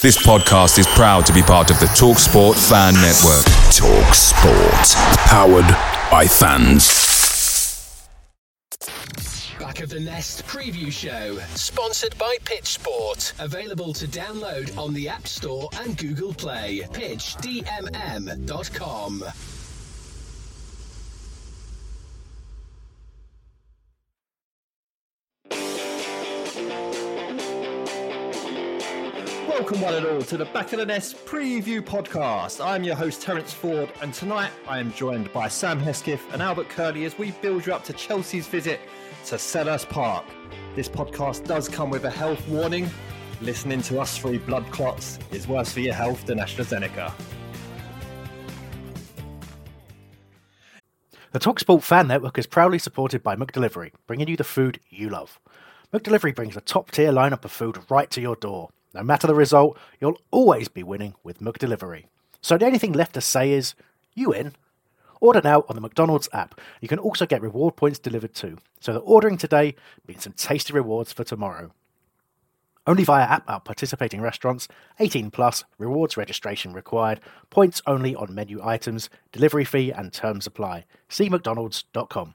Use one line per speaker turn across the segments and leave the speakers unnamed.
This podcast is proud to be part of the TalkSport Fan Network.
TalkSport, powered by fans.
Back of the Nest preview show, sponsored by Pitch Sport. Available to download on the App Store and Google Play. PitchDMM.com.
Welcome, one and all, to the Back of the Nest preview podcast. I'm your host, Terence Ford, and tonight I am joined by Sam Hesketh and Albert Curley as we build you up to Chelsea's visit to Selhurst Park. This podcast does come with a health warning. Listening to us through blood clots is worse for your health than AstraZeneca.
The TalkSport Fan Network is proudly supported by McDelivery, bringing you the food you love. McDelivery brings a top tier lineup of food right to your door. No matter the result, you'll always be winning with McDelivery. So the only thing left to say is, you in? Order now on the McDonald's app. You can also get reward points delivered too, so that ordering today means some tasty rewards for tomorrow. Only via app at participating restaurants, 18 plus, rewards registration required, points only on menu items, delivery fee and terms apply. See mcdonalds.com.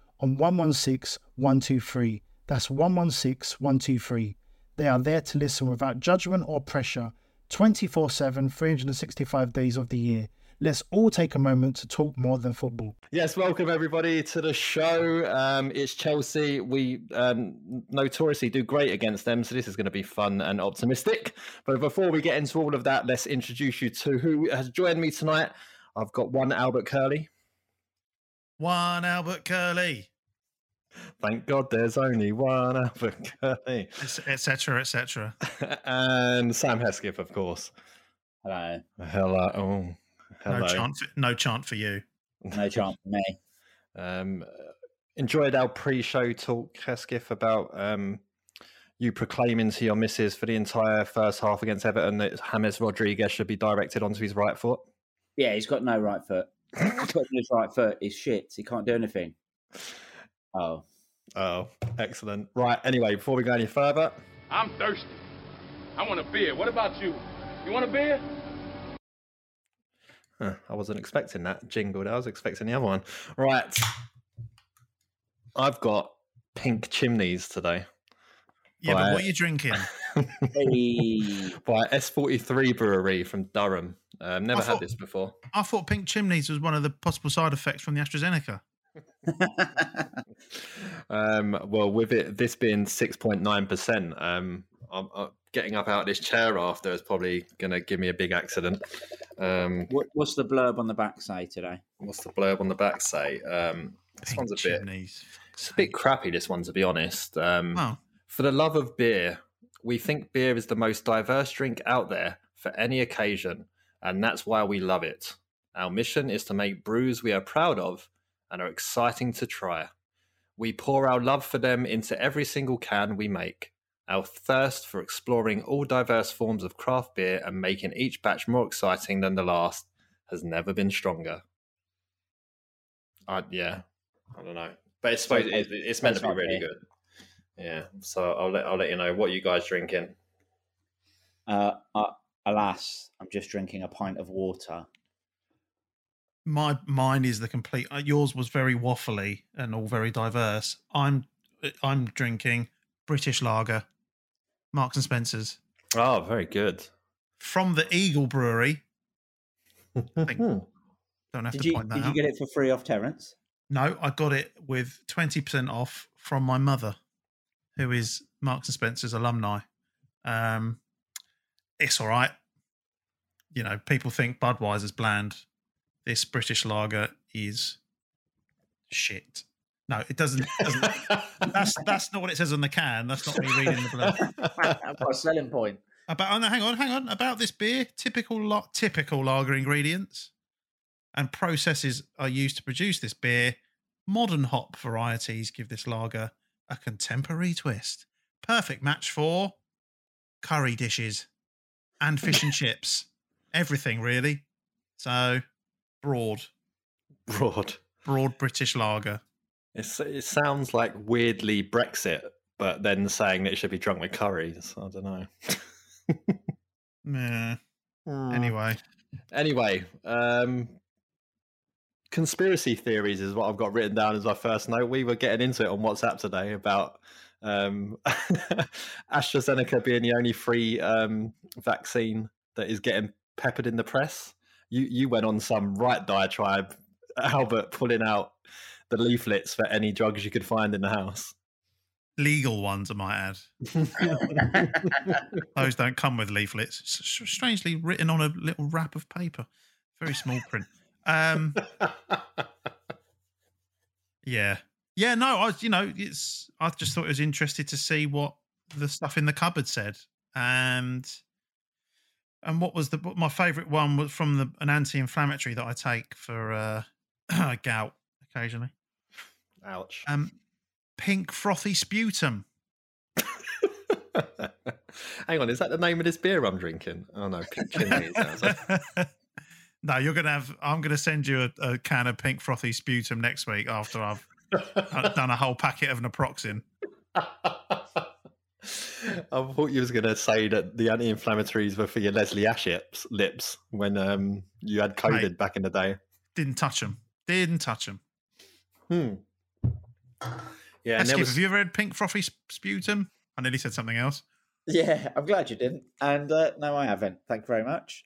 on 116 123. That's 116 123. They are there to listen without judgment or pressure 24 7, 365 days of the year. Let's all take a moment to talk more than football.
Yes, welcome everybody to the show. Um, it's Chelsea. We um, notoriously do great against them, so this is going to be fun and optimistic. But before we get into all of that, let's introduce you to who has joined me tonight. I've got one Albert Curley.
One Albert Curley.
Thank God there's only one Albert Curley.
Etc. Etc.
and Sam Hesketh, of course.
Hello.
Hello. Oh, hello.
No chant. For, no chant for you.
No chant for me.
Um, enjoyed our pre-show talk, Hesketh, about um, you proclaiming to your missus for the entire first half against Everton that James Rodriguez should be directed onto his right foot.
Yeah, he's got no right foot. he's got his right foot. He's shit. He can't do anything. Oh.
Oh, excellent. Right. Anyway, before we go any further,
I'm thirsty. I want a beer. What about you? You want a beer?
Huh, I wasn't expecting that jingle. I was expecting the other one. Right. I've got pink chimneys today.
Yeah, by, but what are you drinking?
by S43 Brewery from Durham. Um, never thought, had this before.
I thought pink chimneys was one of the possible side effects from the AstraZeneca.
um, well, with it this being six point nine percent, um, I'm, I'm, getting up out of this chair after is probably going to give me a big accident. Um,
what, what's the blurb on the back say today?
What's the blurb on the back say? Um, this one's a bit. It's a bit crappy. This one, to be honest. Um,
oh.
For the love of beer, we think beer is the most diverse drink out there for any occasion, and that's why we love it. Our mission is to make brews we are proud of and are exciting to try. We pour our love for them into every single can we make. Our thirst for exploring all diverse forms of craft beer and making each batch more exciting than the last has never been stronger. Uh, yeah, I don't know, but it's supposed it's, it's meant to be really good. Yeah, so I'll let I'll let you know what you guys drinking.
Uh, uh, alas, I'm just drinking a pint of water
my mine is the complete. Uh, yours was very waffly and all very diverse. I'm uh, I'm drinking British lager, Marks and Spencers.
Oh, very good.
From the Eagle Brewery. Think, don't have
did
to
you,
point that out.
Did
out.
you get it for free off Terence?
No, I got it with twenty percent off from my mother, who is Marks and Spencers alumni. Um, it's all right. You know, people think Budweiser's bland this British lager is shit. No, it doesn't. It doesn't that's that's not what it says on the can. That's not me reading the blurb.
I've got a selling point.
About oh, no, hang on, hang on. About this beer, typical la- typical lager ingredients and processes are used to produce this beer. Modern hop varieties give this lager a contemporary twist. Perfect match for curry dishes and fish and chips. Everything really. So broad,
Broad.
broad British lager.
It's, it sounds like weirdly Brexit, but then saying that it should be drunk with curries. I don't know.
Yeah.
Hmm.
Anyway,
Anyway, um, conspiracy theories is what I've got written down as my first note. We were getting into it on WhatsApp today about um, AstraZeneca being the only free um, vaccine that is getting peppered in the press. You you went on some right diatribe, Albert, pulling out the leaflets for any drugs you could find in the house.
legal ones, I might add. Those don't come with leaflets. It's strangely written on a little wrap of paper, very small print. Um, yeah, yeah. No, I you know, it's. I just thought it was interested to see what the stuff in the cupboard said, and and what was the my favourite one was from the an anti-inflammatory that I take for uh, gout occasionally.
Ouch.
Um, pink frothy sputum.
Hang on, is that the name of this beer I'm drinking? Oh no, pink kidney. it sounds like.
no, you're gonna have. I'm gonna send you a, a can of pink frothy sputum next week after I've I've done a whole packet of naproxen.
I thought you was going to say that the anti-inflammatories were for your Leslie Ash lips, lips when um, you had COVID
Mate.
back in the day.
Didn't touch them. Didn't touch them.
Hmm. Yeah, and
Skip,
was,
have you ever had pink frothy sputum? I nearly said something else.
Yeah, I'm glad you didn't. And uh, no, I haven't. Thank you very much.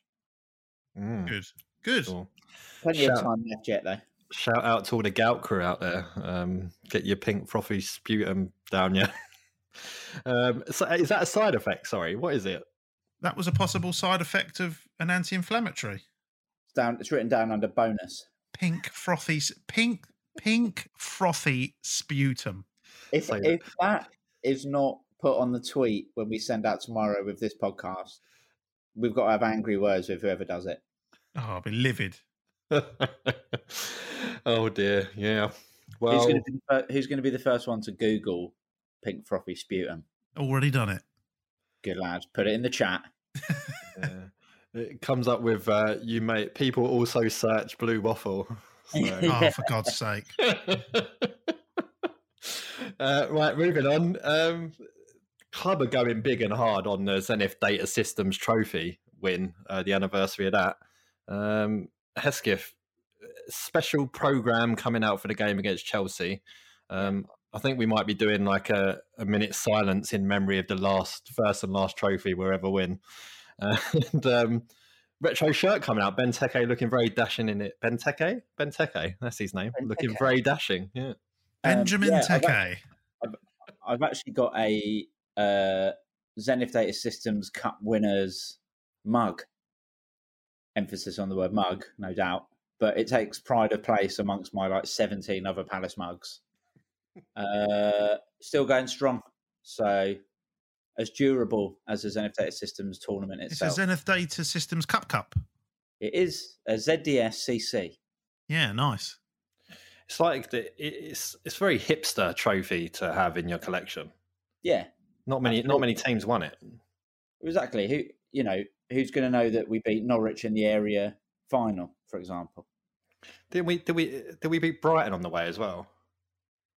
Mm,
Good. Good.
cool.
Plenty of
Shout-
time left yet, though.
Shout out to all the gout crew out there. Um, get your pink frothy sputum down, yeah. Um, so is that a side effect? Sorry, what is it?
That was a possible side effect of an anti-inflammatory.
It's down. It's written down under bonus.
Pink frothy, pink, pink frothy sputum.
If
So-
if that is not put on the tweet when we send out tomorrow with this podcast, we've got to have angry words with whoever does it.
Oh, I'll be livid.
oh dear, yeah.
who's
Well,
going be who's going to be the first one to Google pink frothy sputum?
Already done it.
Good lads, put it in the chat.
yeah. it comes up with uh, you may people also search blue waffle. So.
Oh, for God's sake.
uh, right, moving on. Um, Club are going big and hard on the Zenith Data Systems Trophy win, uh, the anniversary of that. Um, Hesketh, special program coming out for the game against Chelsea. Um, I think we might be doing like a, a minute silence in memory of the last, first and last trophy we'll ever win. Uh, and um, retro shirt coming out. Benteke looking very dashing in it. Benteke? Benteke, that's his name. Looking
Benteke.
very dashing. Yeah.
Um,
Benjamin
yeah, I've
Teke.
I've actually got a uh, Zenith Data Systems Cup winners mug. Emphasis on the word mug, no doubt, but it takes pride of place amongst my like seventeen other Palace mugs. Uh, still going strong, so as durable as the Zenith Data Systems tournament itself.
It's a. Zenith Data Systems Cup Cup.
it is a ZDS CC.
Yeah, nice.
It's like the, it's it's very hipster trophy to have in your collection.
Yeah,
Not many not many teams won it.
exactly. Who you know who's going to know that we beat Norwich in the area final, for example?
Did we did we did we beat Brighton on the way as well?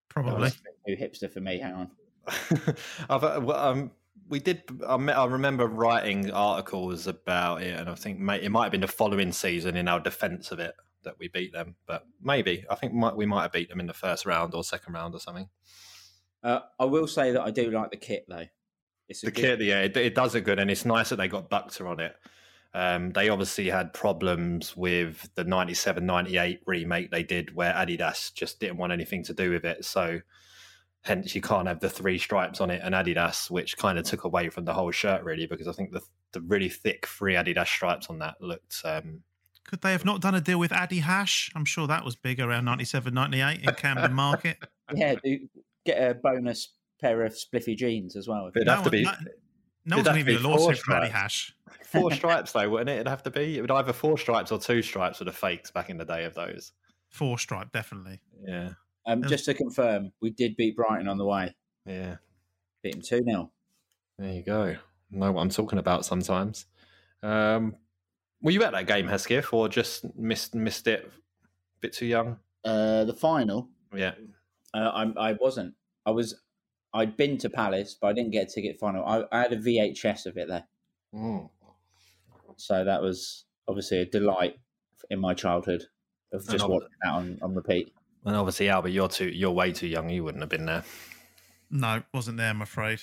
Probably.
new hipster for me? Hang on.
I've, uh, well, um, we did. I, I remember writing articles about it, and I think may, it might have been the following season in our defence of it that we beat them. But maybe I think might, we might have beat them in the first round or second round or something.
Uh, I will say that I do like the kit though. It's a
The
good-
kit, yeah, it, it does a good, and it's nice that they got Buctor on it. Um, they obviously had problems with the 97 98 remake they did where Adidas just didn't want anything to do with it. So, hence, you can't have the three stripes on it and Adidas, which kind of took away from the whole shirt, really, because I think the, the really thick three Adidas stripes on that looked. Um,
Could they have not done a deal with Addy Hash? I'm sure that was big around 97, 98 in Camden Market.
yeah, get a bonus pair of spliffy jeans as well.
It'd have to be-
no, No
It'd
one's
have
going
to
to
be
be a
four
lawsuit for Matty. Hash.
Four stripes, though, wouldn't it? It'd have to be. It would either four stripes or two stripes for the fakes back in the day of those.
Four stripe, definitely.
Yeah,
Um,
Um,
just to confirm, we did beat Brighton on the way.
yeah.
Beat them 2 0.
There you go. Know what I'm talking about sometimes. Um, were you at that game, Hesketh, or just missed missed it? A bit too young.
Uh, the final,
Yeah.
uh, I, I wasn't. I was. I'd been to Palace, but I didn't get a ticket final. I, I had a VHS of it there.
Mm.
So that was obviously a delight in my childhood of just
ob-
watching that on, on repeat.
And obviously, Albert, you're too. You're way too young. You wouldn't have been there.
No, wasn't there, I'm afraid.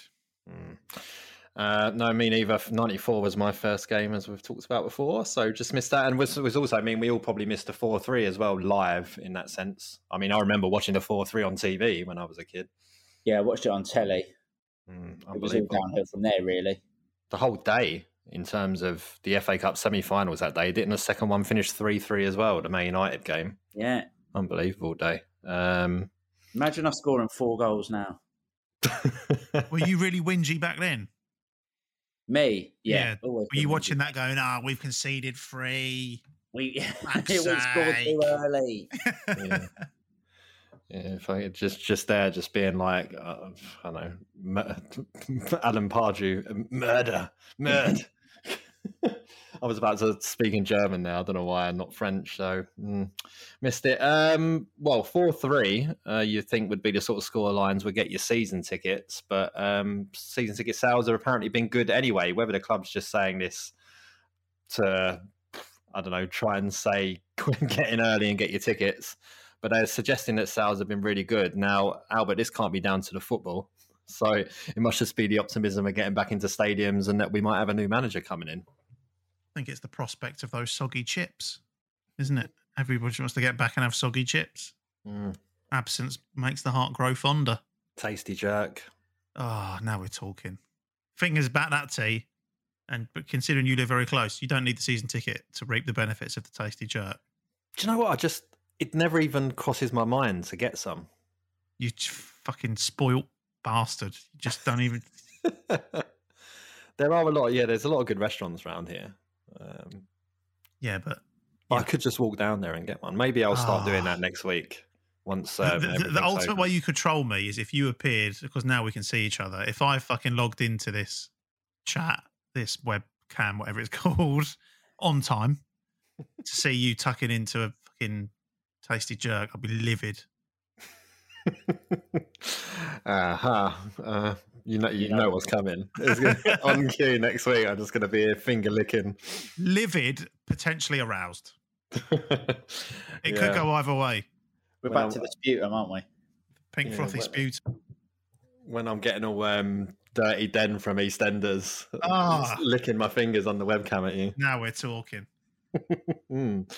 Mm. Uh, no, me neither. '94 was my first game, as we've talked about before. So just missed that, and was was also. I mean, we all probably missed the four three as well live in that sense. I mean, I remember watching the four three on TV when I was a kid.
Yeah, I watched it on telly.
Mm,
It was all downhill from there, really.
The whole day in terms of the FA Cup semi-finals that day. Didn't the second one finish three three as well? The Man United game.
Yeah.
Unbelievable day. Um,
Imagine us scoring four goals now.
Were you really whingy back then?
Me, yeah.
Yeah. Were you
been
watching that going, ah, we've conceded three?
We,
Fuck's
we scored too early.
yeah. Yeah, if I just just there, just being like, uh, I don't know, mur- Alan Pardew, murder, murder. I was about to speak in German now. I don't know why, I'm not French, so mm, missed it. Um, well, four three, uh, you think would be the sort of score lines would get your season tickets, but um, season ticket sales have apparently been good anyway. Whether the club's just saying this to, I don't know, try and say get in early and get your tickets but they're suggesting that sales have been really good. Now, Albert, this can't be down to the football. So it must just be the optimism of getting back into stadiums and that we might have a new manager coming in.
I think it's the prospect of those soggy chips, isn't it? Everybody wants to get back and have soggy chips.
Mm.
Absence makes the heart grow fonder.
Tasty jerk.
Oh, now we're talking. Fingers back that tea. And but considering you live very close, you don't need the season ticket to reap the benefits of the tasty jerk.
Do you know what? I just, it never even crosses my mind to get some.
You fucking spoilt bastard. You just don't even.
there are a lot, yeah, there's a lot of good restaurants around here. Um,
Yeah, but
I could just walk down there and get one. Maybe I'll start doing
Ah.
that next week once.
the,
Um,
the- the
everything's
ultimate
open.
way you could troll me is if you appeared, because now we can see each other. If I fucking logged into this chat, this webcam, whatever it's called, on time to see you tucking into a fucking tasty jerk, I'd be livid.
uh-huh. Uh You know, you know what's coming. It's gonna, on cue next week. I'm just going to be a finger licking.
Livid, potentially aroused. It
Yeah.
could go either way.
We're
Well,
back to the sputum, aren't we?
Pink
Yeah,
frothy
well-
sputum.
when I'm getting all um, dirty Den from EastEnders, just licking my fingers on the webcam at you.
Now we're talking.
Mm.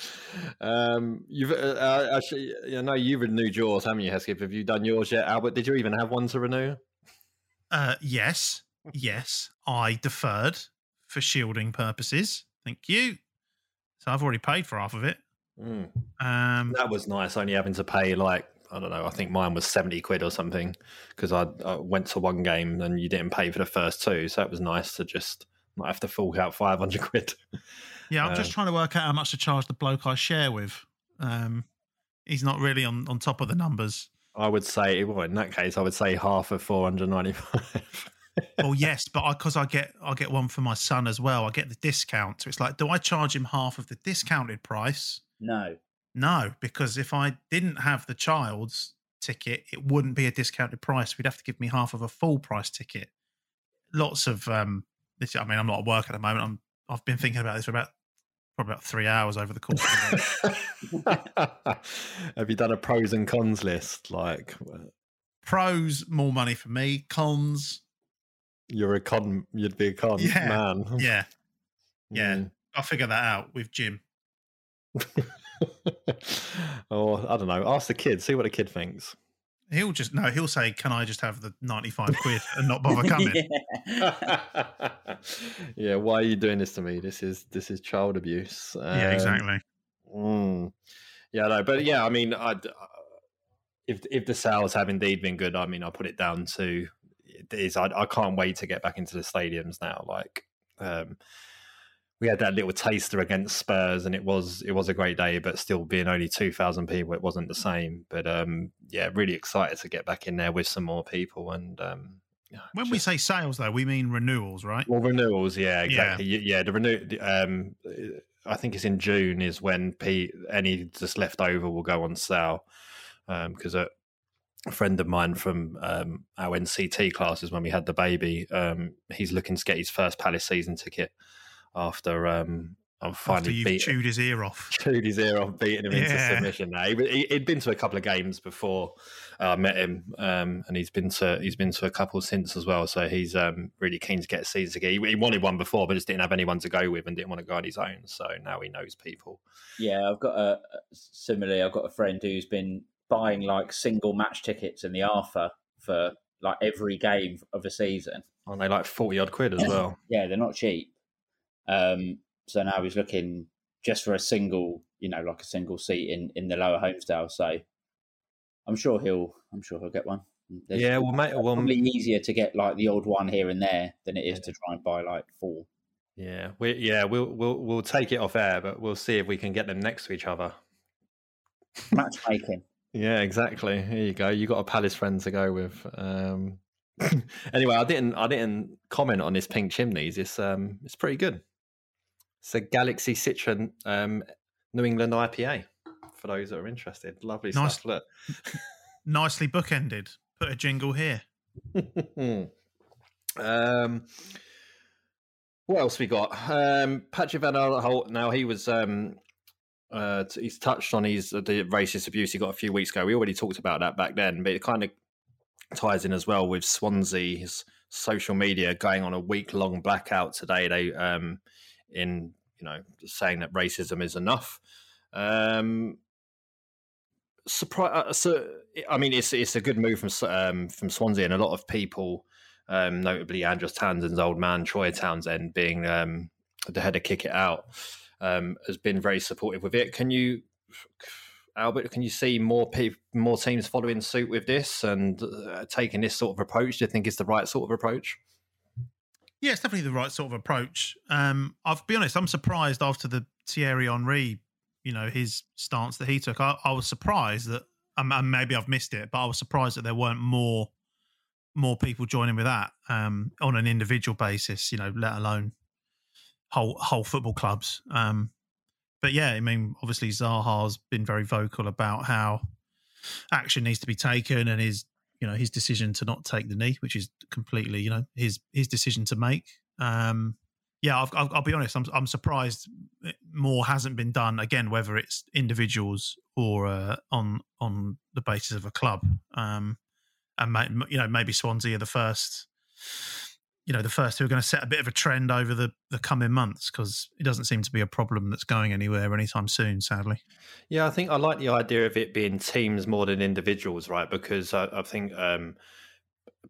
Um, you've uh, uh, actually, I know you've renewed yours, haven't you, Heskip? Have you done yours yet, Albert? Did you even have one to renew?
Uh, yes, yes, I deferred for shielding purposes. Thank you. So I've already paid for half of it.
Mm.
Um,
That was nice. Only having to pay like I don't know. I think mine was seventy quid or something because I, I went to one game and you didn't pay for the first two, so it was nice to just not have to fork out five hundred quid.
yeah, I'm just
uh,
trying to work out how much to charge the bloke I share with. Um, he's not really on, on top of the numbers.
I would say, well, in that case, I would say half of four hundred ninety-five.
well, yes, but because I, get I get one for my son as well. I get the discount. So it's like, do I charge him half of the discounted price?
No.
No, because if I didn't have the child's ticket, it wouldn't be a discounted price. We'd have to give me half of a full price ticket. Lots of um this I mean, I'm not at work at the moment. I'm I've been thinking about this for about probably about three hours over the course of the day.
Have you done a pros and cons list? Like,
Pros, more money for me. Cons,
you're a con, you'd be a con
Yeah,
man.
yeah. Yeah.
Mm.
I'll figure that out with Jim.
or I don't know. Ask the kid. See what the kid thinks.
He'll just no, he'll say, Can I just have the ninety five quid and not bother coming?
yeah. yeah. Why are you doing this to me? This is this is child abuse.
yeah,
Um,
exactly.
Mm. Yeah, no, but yeah, I mean, I'd, uh, if if the sales have indeed been good, I mean, I put it down to it is. I, I can't wait to get back into the stadiums now. Like, um, we had that little taster against Spurs, and it was it was a great day. But still, being only two thousand people, it wasn't the same. But um, yeah, really excited to get back in there with some more people. And um,
when we say sales, though, we mean renewals, right?
Well, renewals, yeah, exactly. Yeah, yeah the renew. Um, I think it's in June is when P, any just left over will go on sale because um, a friend of mine from um, our NCT classes when we had the baby, um, he's looking to get his first Palace season ticket after um, I'm finally
After you've chewed his ear off.
Chewed his ear off, beating him yeah. into submission. Now he, had been to a couple of games before I met him, um, and he's been to he's been to a couple since as well. So he's um, really keen to get a season ticket. He, he, wanted one before, but just didn't have anyone to go with, and didn't want to go on his own. So now he knows people.
Yeah, I've got a similarly. I've got a friend who's been buying like single match tickets in the Arthur for like every game of a season.
Aren't they like forty odd quid as well?
yeah, they're not cheap. Um, so now he's looking just for a single, you know, like a single seat in in the lower Holmesdale. So I'm sure he'll, I'm sure he'll get one.
There's yeah, well, mate, well,
probably easier to get like the old one here and there than it is to try and buy like four.
Yeah, we yeah we'll we'll we'll take it off air, but we'll see if we can get them next to each other.
Matchmaking.
yeah, exactly. Here you go. You got a Palace friend to go with. Um, anyway, I didn't I didn't comment on this pink chimneys. It's um it's pretty good. It's a Galaxy Citron um, New England IPA for those that are interested. Lovely nice, stuff. Look.
nicely bookended. Put a jingle here.
um, what else we got? Um, Patrick Van Aanholt. Now he was. Um, uh, he's touched on his uh, the racist abuse he got a few weeks ago. We already talked about that back then, but it kind of ties in as well with Swansea's social media going on a week long blackout today. They um, in you know saying that racism is enough. Um, surprise. Uh, so I mean, it's it's a good move from um, from Swansea, and a lot of people, um, notably Andros Townsend's old man Troy Townsend, being um, the head of Kick It Out, um, has been very supportive with it. Can you? Albert, can you see more people, more teams following suit with this and uh, taking this sort of approach? Do you think it's the right sort of approach?
Yeah, it's definitely the right sort of approach. Um, I'll be honest, I'm surprised after the Thierry Henry, you know, his stance that he took. I, I was surprised that, um, and maybe I've missed it, but I was surprised that there weren't more more people joining with that um, on an individual basis. You know, let alone whole whole football clubs. Um, but yeah, I mean, obviously Zaha's been very vocal about how action needs to be taken and his you know his decision to not take the knee, which is completely you know his his decision to make. Um, yeah, I'll, I'll, I'll, be honest. I'm I'm surprised more hasn't been done again, whether it's individuals or uh, on on the basis of a club. Um, and you know maybe Swansea are the first you know the first who are going to set a bit of a trend over the the coming months because it doesn't seem to be a problem that's going anywhere anytime soon sadly.
Yeah i think i like the idea of it being teams more than individuals right? Because i, I think um,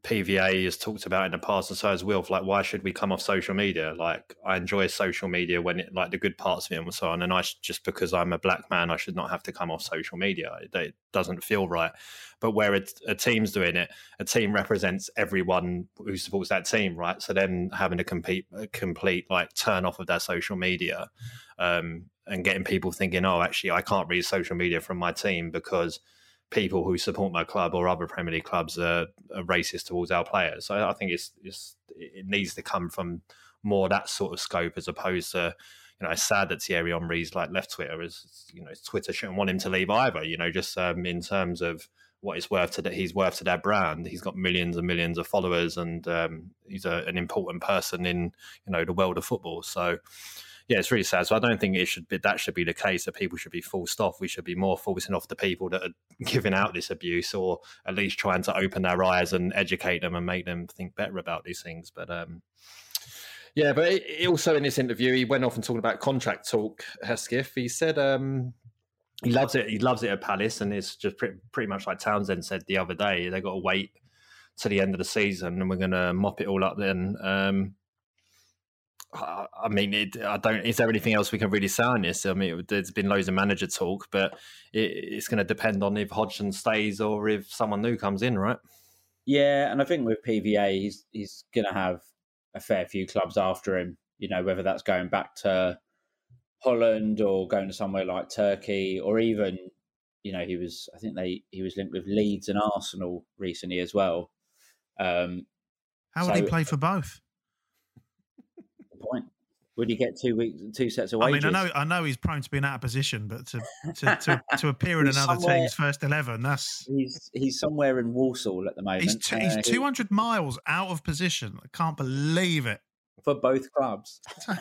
PVA has talked about in the past, and so has Wilf. Like, why should we come off social media? Like, I enjoy social media when it, like, the good parts of it and so on. And I just because I'm a black man, I should not have to come off social media. It, it doesn't feel right. But where it, a team's doing it, a team represents everyone who supports that team, right? So then having to compete, a complete like turn off of their social media, um, and getting people thinking, oh, actually, I can't read social media from my team because people who support my club or other Premier League clubs are, are racist towards our players. So I think it's, it's, it needs to come from more that sort of scope as opposed to you know it's sad that Thierry Henry's like left Twitter as you know Twitter shouldn't want him to leave either. You know just um, in terms of what it's worth to he's worth to their brand. He's got millions and millions of followers, and um, he's a, an important person in you know the world of football. So yeah, it's really sad. So I don't think it should be that should be the case that people should be forced off. We should be more focusing off the people that are giving out this abuse, or at least trying to open their eyes and educate them and make them think better about these things. But um, yeah, but it, also in this interview, he went off and talked about contract talk. Hesketh, he said um, he loves it. He loves it at Palace, and it's just pretty, pretty much like Townsend said the other day. They got to wait to the end of the season, and we're going to mop it all up then. Um, I mean, it, I don't. Is there anything else we can really say on this? I mean, there's been loads of manager talk, but it, it's going to depend on if Hodgson stays or if someone new comes in, right?
Yeah, and I think with PVA, he's he's going to have a fair few clubs after him. You know, whether that's going back to Holland or going to somewhere like Turkey, or even, you know, he was I think they he was linked with Leeds and Arsenal recently as well. Um,
How would
so-
he play for both?
Point. Would he get two weeks, two sets of
I mean, I know, I know he's prone to being out of position, but to to, to, to appear in another team's first eleven, that's
He's he's somewhere in Walsall at the moment.
he's t-
Uh,
he's two hundred miles out of position. I can't believe it.
for both clubs.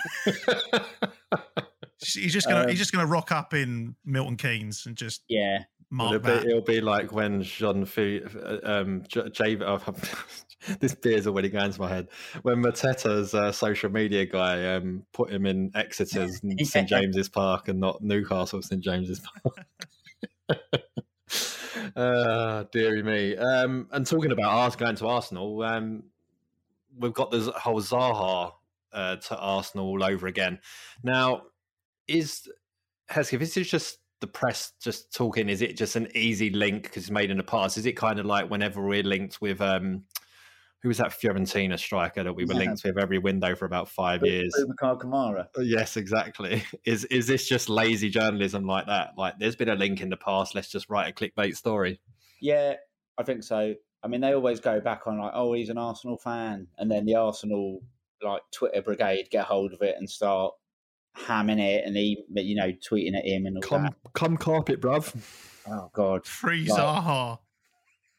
He's just gonna
Um,
he's just gonna rock up in Milton Keynes and just
Yeah,
mark
It'll be, it'll be like when Jean F- um, J- J- oh, this beer's already going to my head. When Mateta's uh, social media guy um, put him in Exeter's and St James's Park and not Newcastle St James's Park. uh, dearie me. Um, and talking about Ars going to Arsenal, um, we've got this whole Zaha uh, to Arsenal all over again. Now, is Hesketh, this is just the press just talking. Is it just an easy link because it's made in the past? Is it kind of like whenever we're linked with um, who was that Fiorentina striker that we were
Yeah.
linked with every window for about five years?
Boubacar Kamara.
Uh, yes, exactly. Is is this just lazy journalism like that? Like, there's been a link in the past. Let's just write a clickbait story.
Yeah, I think so. I mean, they always go back on like, oh, he's an Arsenal fan, and then the Arsenal like Twitter brigade get hold of it and start hamming it and he, you know, tweeting at him and all
Come,
that.
come, carpet, bruv.
Oh God,
Free
Right.
Zaha.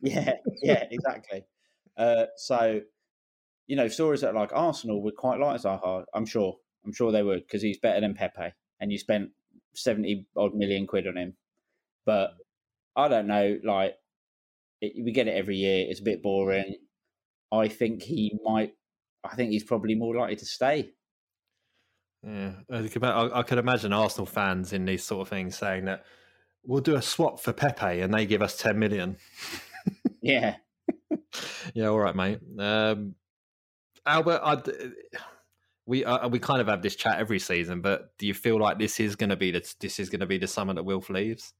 Yeah, yeah, exactly. Uh, so, you know, stories that like Arsenal would quite like Zaha. I'm sure. I'm sure they would because he's better than Pepe, and you spent seventy odd million quid on him. But I don't know. Like, it, we get it every year. It's a bit boring. I think he might. I think he's probably more likely to stay.
Yeah, I could, I, I could imagine Arsenal fans in these sort of things saying that we'll do a swap for Pepe and they give us ten million.
Yeah,
yeah, all right, mate. Um, Albert, I'd, we uh, we kind of have this chat every season, but do you feel like this is going to be the this is going to be the summer that Wilf leaves?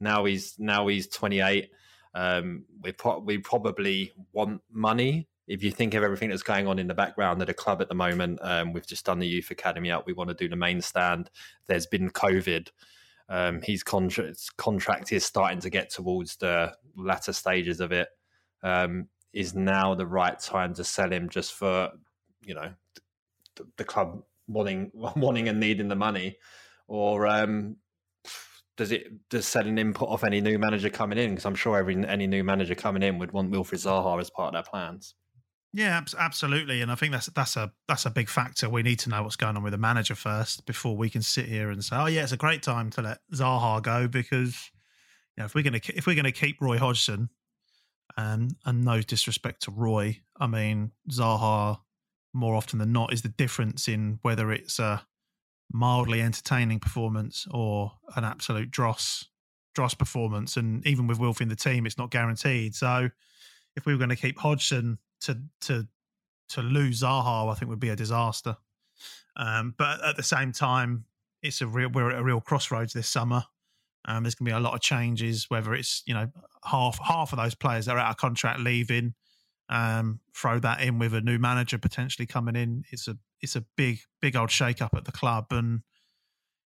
Now he's now he's twenty eight. Um, we pro- we probably want money. If you think of everything that's going on in the background at a club at the moment, um, we've just done the youth academy up. We want to do the main stand. There's been COVID. Um, his contract contract is starting to get towards the latter stages of it. Um, is now the right time to sell him just for you know the, the club wanting wanting and needing the money, or um, does it does selling him put off any new manager coming in? Because I'm sure every any new manager coming in would want Wilfried Zaha as part of their plans.
Yeah, abs- absolutely, and I think that's that's a that's a big factor. We need to know what's going on with the manager first before we can sit here and say, "Oh yeah, it's a great time to let Zaha go." Because you know, if we're to if we're going to keep Roy Hodgson, and and no disrespect to Roy, I mean Zaha more often than not is the difference in whether it's a mildly entertaining performance or an absolute dross dross performance. And even with Wilf in the team, it's not guaranteed. So if we were going to keep Hodgson to to to lose Zaha, I think would be a disaster. Um, but at the same time, it's a real we're at a real crossroads this summer. Um, there's going to be a lot of changes. Whether it's you know half half of those players that are out of contract leaving, um, throw that in with a new manager potentially coming in. It's a it's a big big old shake up at the club, and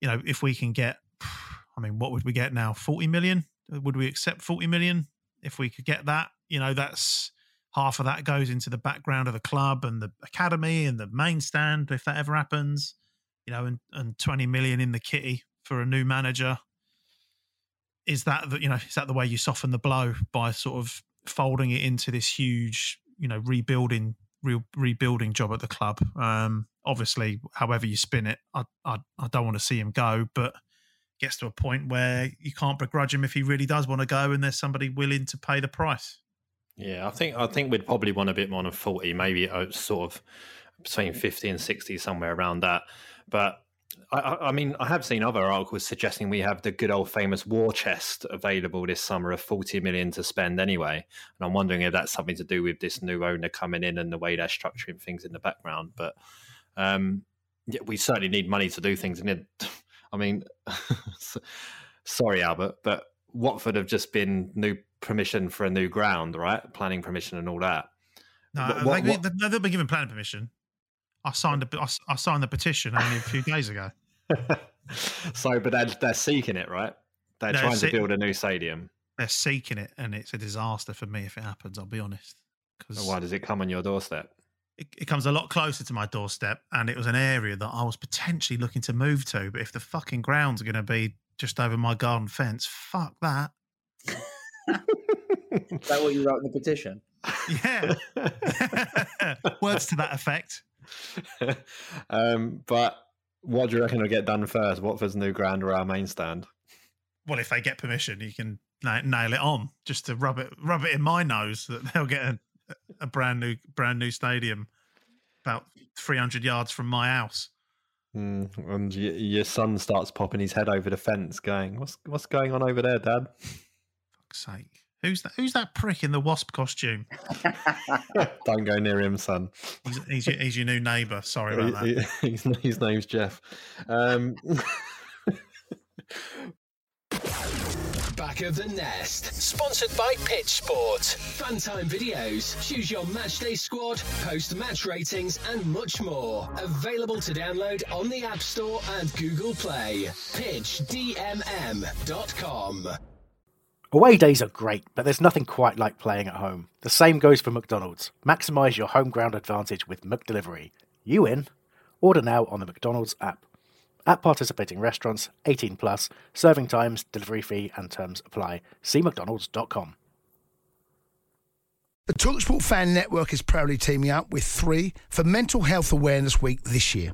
you know if we can get, I mean, what would we get now? Forty million? Would we accept forty million if we could get that? You know, that's half of that goes into the background of the club and the academy and the main stand if that ever happens. You know, and and twenty million in the kitty for a new manager. Is that the, you know is that the way you soften the blow by sort of folding it into this huge you know rebuilding real rebuilding job at the club? Um, obviously, however you spin it, I I, I don't want to see him go, but gets to a point where you can't begrudge him if he really does want to go, and there's somebody willing to pay the price.
Yeah, I think I think we'd probably want a bit more than forty, maybe uh, sort of between fifty and sixty, somewhere around that. But I, I, mean, I have seen other articles suggesting we have the good old famous war chest available this summer of forty million to spend anyway. And I'm wondering if that's something to do with this new owner coming in and the way they're structuring things in the background. But um, yeah, we certainly need money to do things. And it, I mean, sorry, Albert, but Watford have just been new permission for a new ground, right? Planning permission and all that.
No,
What- what-
they've been given planning permission. I signed a, I, s- I signed the petition only a few days ago.
so, but they're, they're seeking it, right? They're
They're
trying
se-
to build a new stadium.
They're seeking it, and it's a disaster for me if it happens. I'll be honest, because
Why does it come on your doorstep?
it, it comes a lot closer to my doorstep, and it was an area that I was potentially looking to move to. But if the fucking ground's are going to be just over my garden fence, fuck that.
Is that what you wrote in the petition?
Yeah, words to that effect.
um, but what do you reckon will get done first? Watford's new ground or our main stand?
Well, if they get permission, you can na- nail it on just to rub it rub it in my nose that they'll get a, a brand new brand new stadium about 300 yards from my house.
Mm, and y- your son starts popping his head over the fence, going, "What's what's going on over there, Dad?"
Fuck's sake. Who's that? Who's that prick in the wasp costume?
Don't go near him, son.
He's, he's, your, he's your new neighbour. Sorry about that.
He- he- his, his name's Jeff. Um,
Back of the Nest. Sponsored by Pitch Sport. Funtime videos. Choose your matchday squad, post match ratings, and much more. Available to download on the App Store and Google Play. PitchDMM.com.
Away days are great, but there's nothing quite like playing at home. The same goes for McDonald's. Maximise your home ground advantage with McDelivery. You in? Order now on the McDonald's app. At participating restaurants, 18 plus, serving times, delivery fee, and terms apply. See McDonald's.com.
The Talksport Fan Network is proudly teaming up with three for Mental Health Awareness Week this year.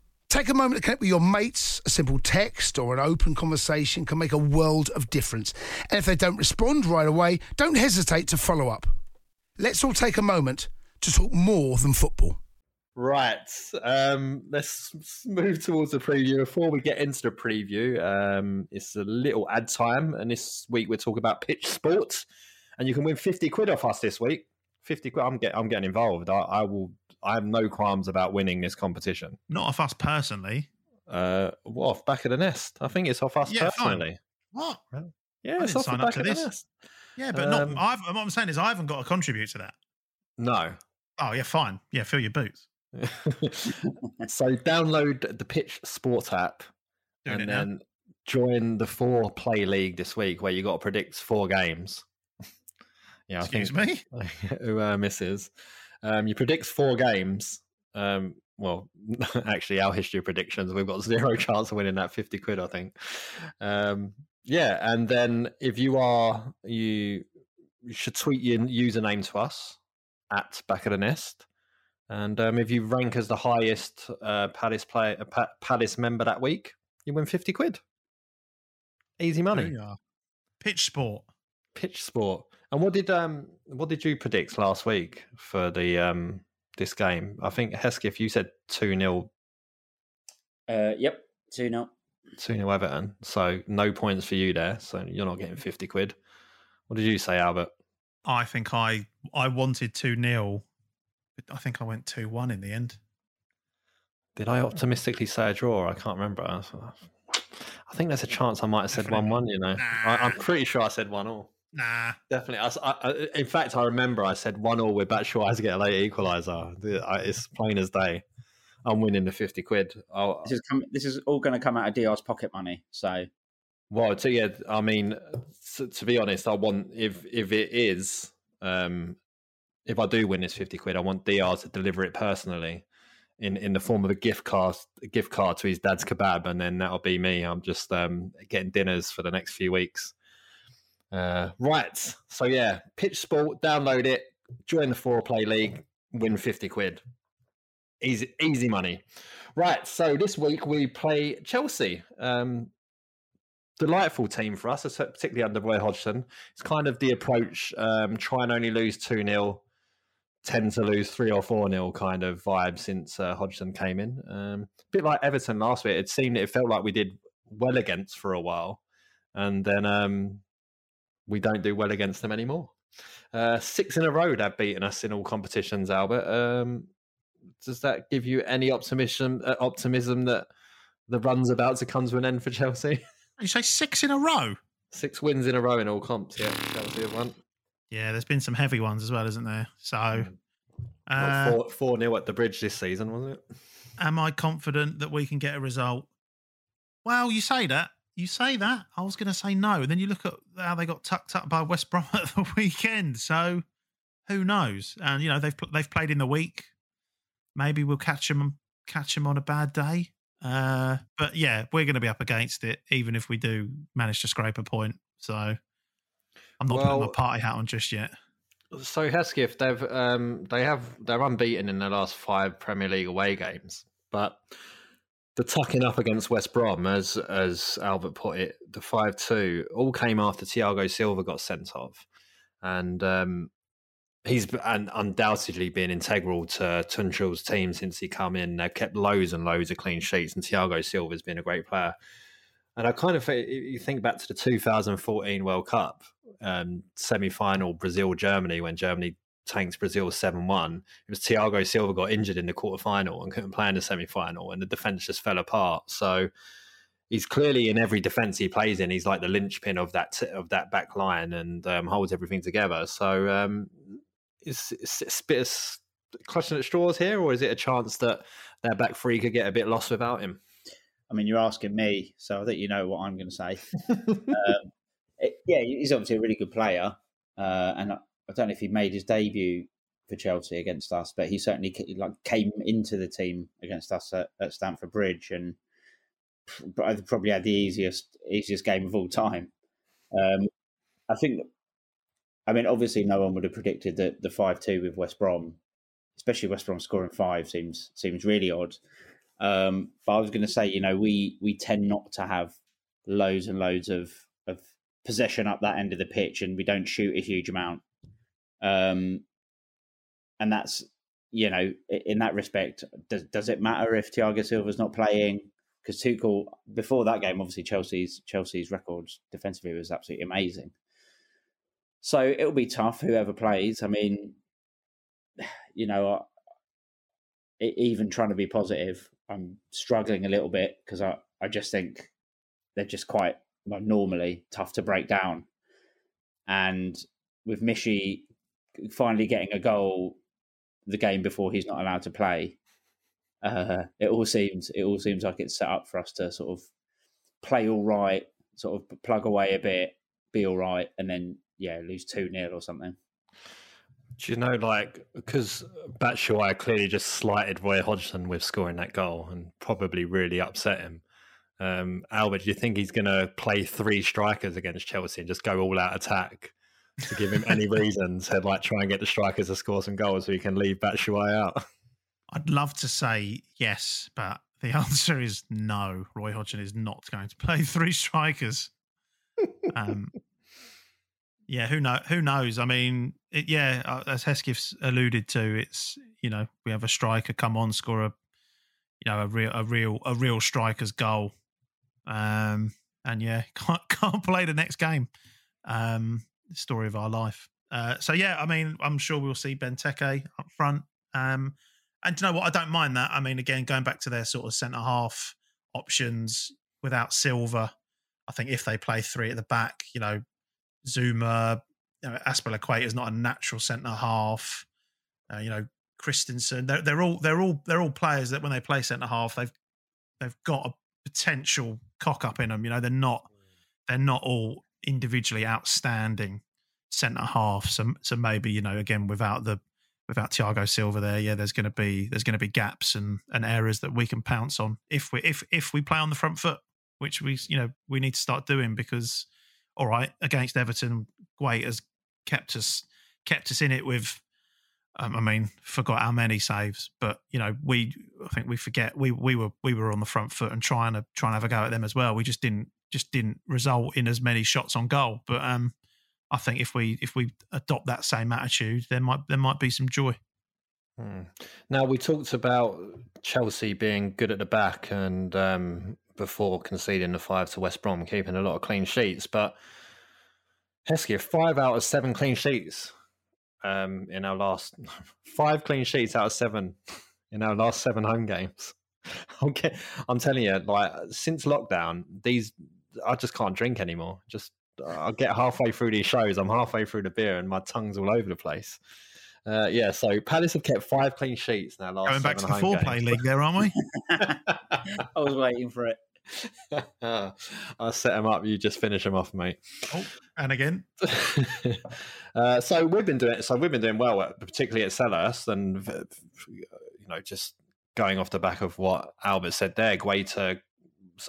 Take a moment to connect with your mates. A simple text or an open conversation can make a world of difference. And if they don't respond right away, don't hesitate to follow up. Let's all take a moment to talk more than football.
Right. Um, let's move towards the preview. Before we get into the preview, um, it's a little ad time, and this week we're talking about pitch sports, and you can win fifty quid off us this week. Fifty quid. I'm get, I'm getting involved. I, I will. I have no qualms about winning this competition.
Not off us personally.
Uh, what off back of the nest? I think it's off us
Yeah, fine.
personally.
What?
Yeah,
I
it's off the
sign up
back
to
of the
this.
nest.
Yeah, but
Um,
not. I've, what I'm saying is, I haven't got to contribute to that.
No.
Oh yeah, fine. Yeah, fill your boots.
so download the Pitch Sports app
Doing
and
it now.
then join the four play league this week where you got to predict four games. Yeah, I
Excuse
think
me.
who uh, misses. Um, you predict four games. Um, well, actually, our history of predictions, we've got zero chance of winning that fifty quid. I think. Um, yeah, and then if you are you, you should tweet your username to us at back of the nest. And um, if you rank as the highest uh, Palace play, uh, Pa- Palace member that week, you win fifty quid. Easy money.
Pitch sport.
Pitch sport. And what did um what did you predict last week for the um this game? I think Hesketh, you said two 0
Uh, yep, 2 0.
two 0 Everton. So no points for you there. So you're not getting fifty quid. What did you say, Albert?
I think I I wanted two 0 I think I went two one in the end.
Did I optimistically say a draw? I can't remember. I I think there's a chance I might have said one one. You know, I, I'm pretty sure I said one all.
Nah,
Definitely. I s- I- I- in fact, I remember I said one all with Batshuayi to get a late equaliser. It's plain as day. I'm winning the fifty quid. I'll,
This is, com- this is all going to come out of DR's pocket money. So
Well, to, yeah, I mean, to, to be honest, I want if if it is, um, if I do win this fifty quid, I want Dr to deliver it personally, in in the form of a gift card, a gift card to his dad's kebab, and then that'll be me. I'm just um getting dinners for the next few weeks. Uh, right, so yeah, pitch sport, download it, join the four play league, win fifty quid, easy easy money. Right, so this week we play Chelsea. Um, delightful team for us, particularly under Roy Hodgson. It's kind of the approach: um, try and only lose two 0 tend to lose three or four nil kind of vibe since uh, Hodgson came in. Um, a bit like Everton last week. It seemed it felt like we did well against for a while, and then um, we don't do well against them anymore. Uh, six in a row they've beaten us in all competitions, Albert. Um, does that give you any optimism? Uh, optimism that the run's about to come to an end for Chelsea?
You say six in a row?
Six wins in a row in all comps. Yeah, Chelsea have won.
Yeah, there's been some heavy ones as well, isn't there? So,
Mm.
uh,
Well, four four nil at the bridge this season, wasn't it?
am I confident that we can get a result? Well, you say that. You say that. I was going to say no. And then you look at how they got tucked up by West Brom at the weekend. So, who knows? And you know they've they've played in the week. Maybe we'll catch them catch them on a bad day. Uh, but yeah, we're going to be up against it, even if we do manage to scrape a point. So, I'm not putting my party hat on just yet.
So Hesketh, they've um, they have they're unbeaten in their last five Premier League away games, but the tucking up against West Brom, as as Albert put it, the five two all came after Thiago Silva got sent off, and um, he's and undoubtedly been integral to Tuchel's team since he come in. They've kept loads and loads of clean sheets, and Thiago Silva's been a great player. And I kind of you think back to the 2014 World Cup um, semi-final Brazil Germany when Germany tanked Brazil 7-1. It was Thiago Silva got injured in the quarterfinal and couldn't play in the semi-final, and the defense just fell apart. So he's clearly in every defense he plays in. He's like the linchpin of that t- of that back line and um, holds everything together. So um, is it's, it's a bit of clutching at straws here, or is it a chance that their back three could get a bit lost without him?
I mean, you're asking me, so I think you know what I'm going to say. um, it- yeah, he's obviously a really good player, uh, and I, don't know if he made his debut for Chelsea against us, but he certainly like came into the team against us at, at Stamford Bridge, and probably had the easiest easiest game of all time. Um, I think, I mean, obviously, no one would have predicted that the five two with West Brom, especially West Brom scoring five, seems seems really odd. Um, but I was going to say, you know, we we tend not to have loads and loads of of possession up that end of the pitch, and we don't shoot a huge amount. Um, and that's you know, in that respect, does does it matter if Thiago Silva's not playing? Because Tuchel before that game, obviously Chelsea's Chelsea's records defensively was absolutely amazing. So it'll be tough whoever plays. I mean, you know, even trying to be positive, I'm struggling a little bit because I, I just think they're just quite well, normally tough to break down. And with Michy finally getting a goal the game before he's not allowed to play, uh, it all seems it all seems like it's set up for us to sort of play all right, sort of plug away a bit, be all right, and then yeah, lose two 0 or something.
Do you know, like, because Batshuayi clearly just slighted Roy Hodgson with scoring that goal and probably really upset him. Um, Albert, do you think he's going to play three strikers against Chelsea and just go all out attack to give him any reason to like try and get the strikers to score some goals so he can leave Batshuayi out?
I'd love to say yes, but the answer is no. Roy Hodgson is not going to play three strikers. Um, yeah, who know? Who knows? I mean, it, yeah, uh, as Hesketh's alluded to, it's you know we have a striker come on, score a you know a real a real a real striker's goal, um, and yeah, can't can't play the next game. Um, story of our life. Uh, so yeah, I mean, I'm sure we'll see Benteke up front. Um, and you know what? I don't mind that. I mean, again, going back to their sort of centre half options without Silva, I think if they play three at the back, you know, Zouma, you know, Azpilicueta is not a natural centre half. Uh, you know, Christensen, they're, they're all they're all they're all players that when they play centre half, they've they've got a potential cock up in them. You know, they're not they're not all individually outstanding centre half. So so maybe you know again without the without Thiago Silva there, yeah, there's going to be there's going to be gaps and and areas that we can pounce on if we if if we play on the front foot, which we you know we need to start doing because all right against Everton, Guaita has kept us kept us in it with. Um, I mean, forgot how many saves, but you know, we I think we forget we we were we were on the front foot and trying to trying to have a go at them as well. We just didn't just didn't result in as many shots on goal. But um, I think if we if we adopt that same attitude, there might there might be some joy.
Hmm. Now we talked about Chelsea being good at the back and um, before conceding the five to West Brom, keeping a lot of clean sheets. But Heskey, five out of seven clean sheets um, in our last five clean sheets out of seven in our last seven home games. Okay, I'm telling you, like since lockdown, these I just can't drink anymore. Just I get halfway through these shows, I'm halfway through the beer, and my tongue's all over the place. Uh, yeah, so Palace have kept five clean sheets now. Last
going back to the four play league, there aren't we?
I was waiting for it.
I'll set them up. You just finish them off, mate.
Oh, and again.
uh, so we've been doing. So we've been doing well, at, particularly at Selhurst, and you know, just going off the back of what Albert said there, Guaita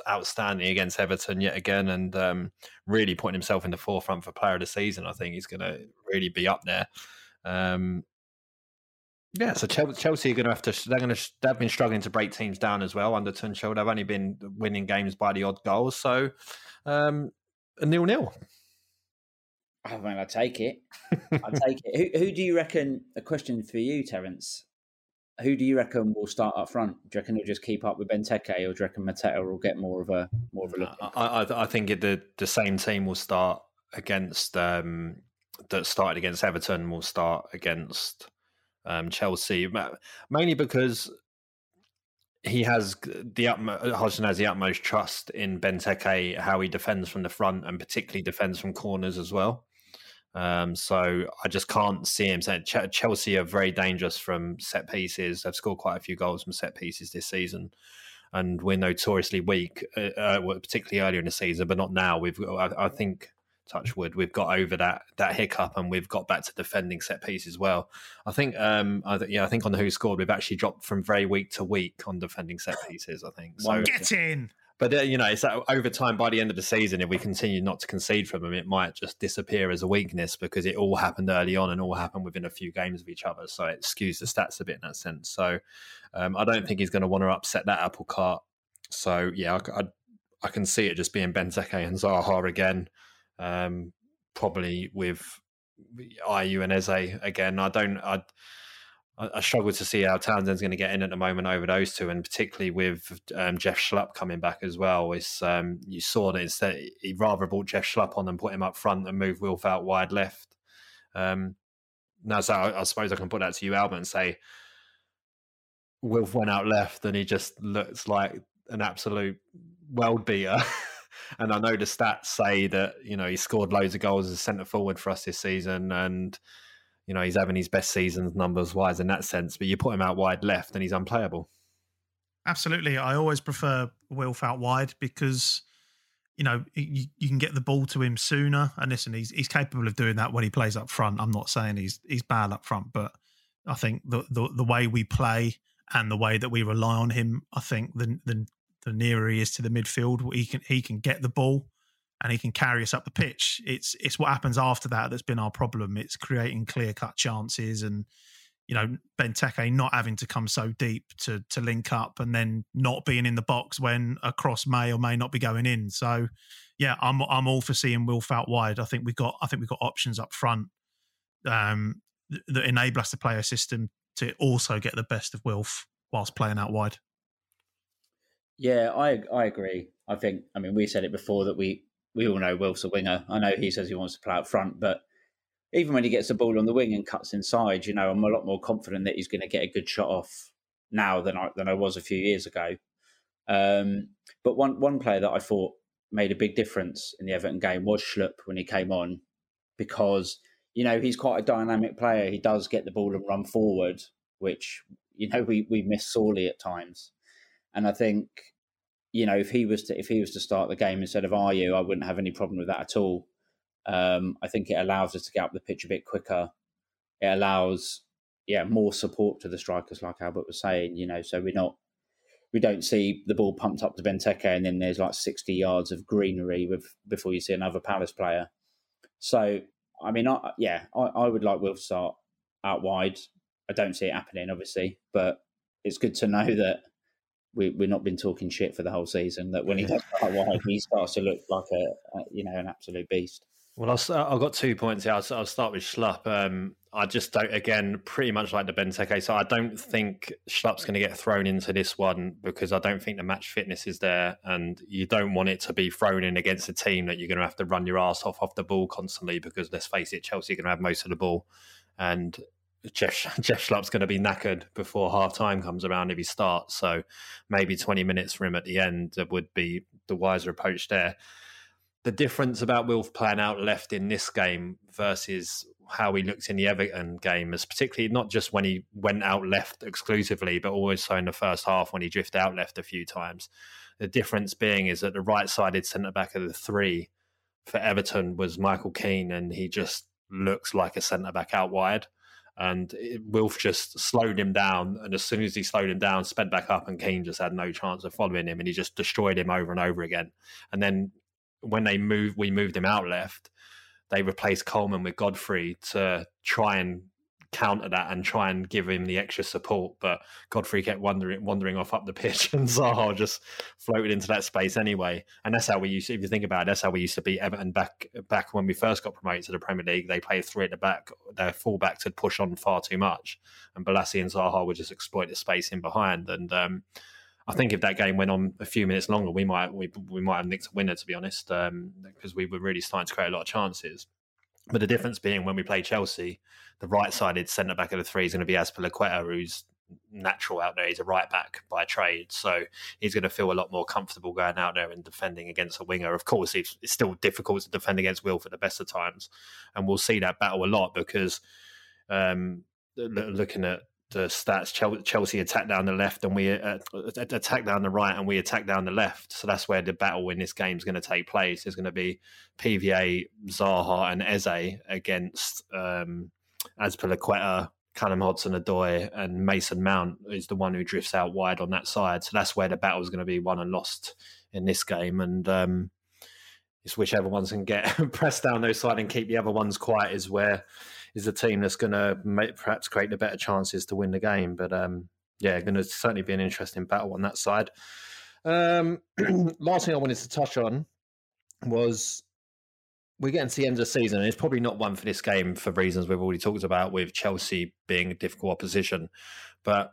outstanding against Everton yet again, and um, really putting himself in the forefront for Player of the Season. I think he's going to really be up there. Um, yeah, so Chelsea are going to have to. They're going to. They've been struggling to break teams down as well under Tuchel. They've only been winning games by the odd goals. So um, a nil nil.
I mean, I take it. I take it. Who, who do you reckon? A question for you, Terence. Who do you reckon will start up front? Do you reckon he'll just keep up with Benteke, or do you reckon Mateta will get more of a more of a look?
I, I, I think the the same team will start against um, that started against Everton will start against um, Chelsea, mainly because he has the utmost, Hodgson has the utmost trust in Benteke, how he defends from the front and particularly defends from corners as well. Um, so I just can't see him saying Ch- Chelsea are very dangerous from set pieces. They've scored quite a few goals from set pieces this season, and we're notoriously weak, uh, uh, particularly earlier in the season, but not now. We've I, I think touch wood, we've got over that that hiccup and we've got back to defending set pieces well. I think, um, I, yeah, I think on the who scored, we've actually dropped from very weak to weak on defending set pieces. I think
so. Get in.
But uh, you know, it's uh, over time. By the end of the season, if we continue not to concede from them, it might just disappear as a weakness because it all happened early on and all happened within a few games of each other. So it skews the stats a bit in that sense. So um, I don't think he's going to want to upset that apple cart. So yeah, I, I, I can see it just being Benteke and Zaha again um, probably with Ayew and Eze again. I don't. I, I struggle to see how Townsend's going to get in at the moment over those two, and particularly with um, Jeff Schlupp coming back as well. It's um, you saw that instead he rather brought Jeff Schlupp on and put him up front and move Wilf out wide left. Um, now, so I, I, suppose I can put that to you, Albert, and say Wilf went out left and he just looks like an absolute world beater. and I know the stats say that you know he scored loads of goals as a centre forward for us this season, and you know he's having his best seasons numbers wise in that sense. But you put him out wide left, and he's unplayable.
Absolutely, I always prefer Wilf out wide because you know you, you can get the ball to him sooner. And listen, he's he's capable of doing that when he plays up front. I'm not saying he's he's bad up front, but I think the the, the way we play and the way that we rely on him, I think the the the nearer he is to the midfield, he can he can get the ball and he can carry us up the pitch. It's it's what happens after that that's been our problem. It's creating clear cut chances and you know Benteke not having to come so deep to to link up and then not being in the box when a cross may or may not be going in. So yeah, I'm I'm all for seeing Wilf out wide. I think we've got I think we've got options up front um, that enable us to play a system to also get the best of Wilf whilst playing out wide.
Yeah, I I agree. I think I mean we said it before that we we all know Wilf's a winger. I know he says he wants to play out front, but even when he gets the ball on the wing and cuts inside, you know, I'm a lot more confident that he's going to get a good shot off now than I than I was a few years ago. Um, but one one player that I thought made a big difference in the Everton game was Schlupp when he came on, because you know he's quite a dynamic player. He does get the ball and run forward, which you know we we miss sorely at times. And I think you know, if he was to if he was to start the game instead of Ayew, I wouldn't have any problem with that at all. Um, I think it allows us to get up the pitch a bit quicker. It allows, yeah, more support to the strikers, like Albert was saying. You know, so we're not we don't see the ball pumped up to Benteke and then there's like sixty yards of greenery with before you see another Palace player. So I mean, I, yeah, I, I would like Will to start out wide. I don't see it happening, obviously, but it's good to know that we, we've not been talking shit for the whole season. That when he does start wide, he starts to look like a, a, you know an absolute beast.
Well, I'll, I've got two points here. I'll, I'll start with Schlupp. Um, I just don't. Again, pretty much like the Benteke. So I don't think Schlupp's going to get thrown into this one because I don't think the match fitness is there, and you don't want it to be thrown in against a team that you're going to have to run your ass off off the ball constantly. Because let's face it, Chelsea are going to have most of the ball, and Jeff Jeff going to be knackered before half time comes around if he starts. So maybe 20 minutes for him at the end would be the wiser approach there. The difference about Wilf playing out left in this game versus how he looked in the Everton game is particularly not just when he went out left exclusively, but also in the first half when he drifted out left a few times. The difference being is that the right sided centre back of the three for Everton was Michael Keane, and he just looks like a centre back out wide. And Wilf just slowed him down, and as soon as he slowed him down, sped back up, and Keane just had no chance of following him, and he just destroyed him over and over again. And then when they moved, we moved him out left they replaced Coleman with Godfrey to try and counter that and try and give him the extra support. But Godfrey kept wandering wandering off up the pitch, and Zaha just floated into that space anyway. And that's how we used. To, if you think about it, that's how we used to beat Everton back back when we first got promoted to the Premier League. They played three at the back. Their fullbacks had pushed on far too much, and Bolasie and Zaha would just exploit the space in behind. And um, I think if that game went on a few minutes longer, we might we, we might have nicked a winner to be honest, because um, we were really starting to create a lot of chances. But the difference being when we play Chelsea, the right-sided centre back of the three is going to be Azpilicueta, who's natural out there. He's a right back by trade, so he's going to feel a lot more comfortable going out there and defending against a winger. Of course, it's, it's still difficult to defend against Wilf at the best of times, and we'll see that battle a lot because um, looking at the stats, Chelsea attack down the left and we uh, attack down the right and we attack down the left. So that's where the battle in this game is going to take place. There's going to be PVA, Zaha, and Eze against um, Azpilicueta, Callum Hudson-Odoi, and Mason Mount is the one who drifts out wide on that side. So that's where the battle is going to be won and lost in this game. And um, it's whichever ones can get pressed down those side and keep the other ones quiet is where is the team that's going to perhaps create the better chances to win the game. But um, yeah, going to certainly be an interesting battle on that side. Um, last thing I wanted to touch on was we're getting to the end of the season, and it's probably not one for this game for reasons we've already talked about, with Chelsea being a difficult opposition. But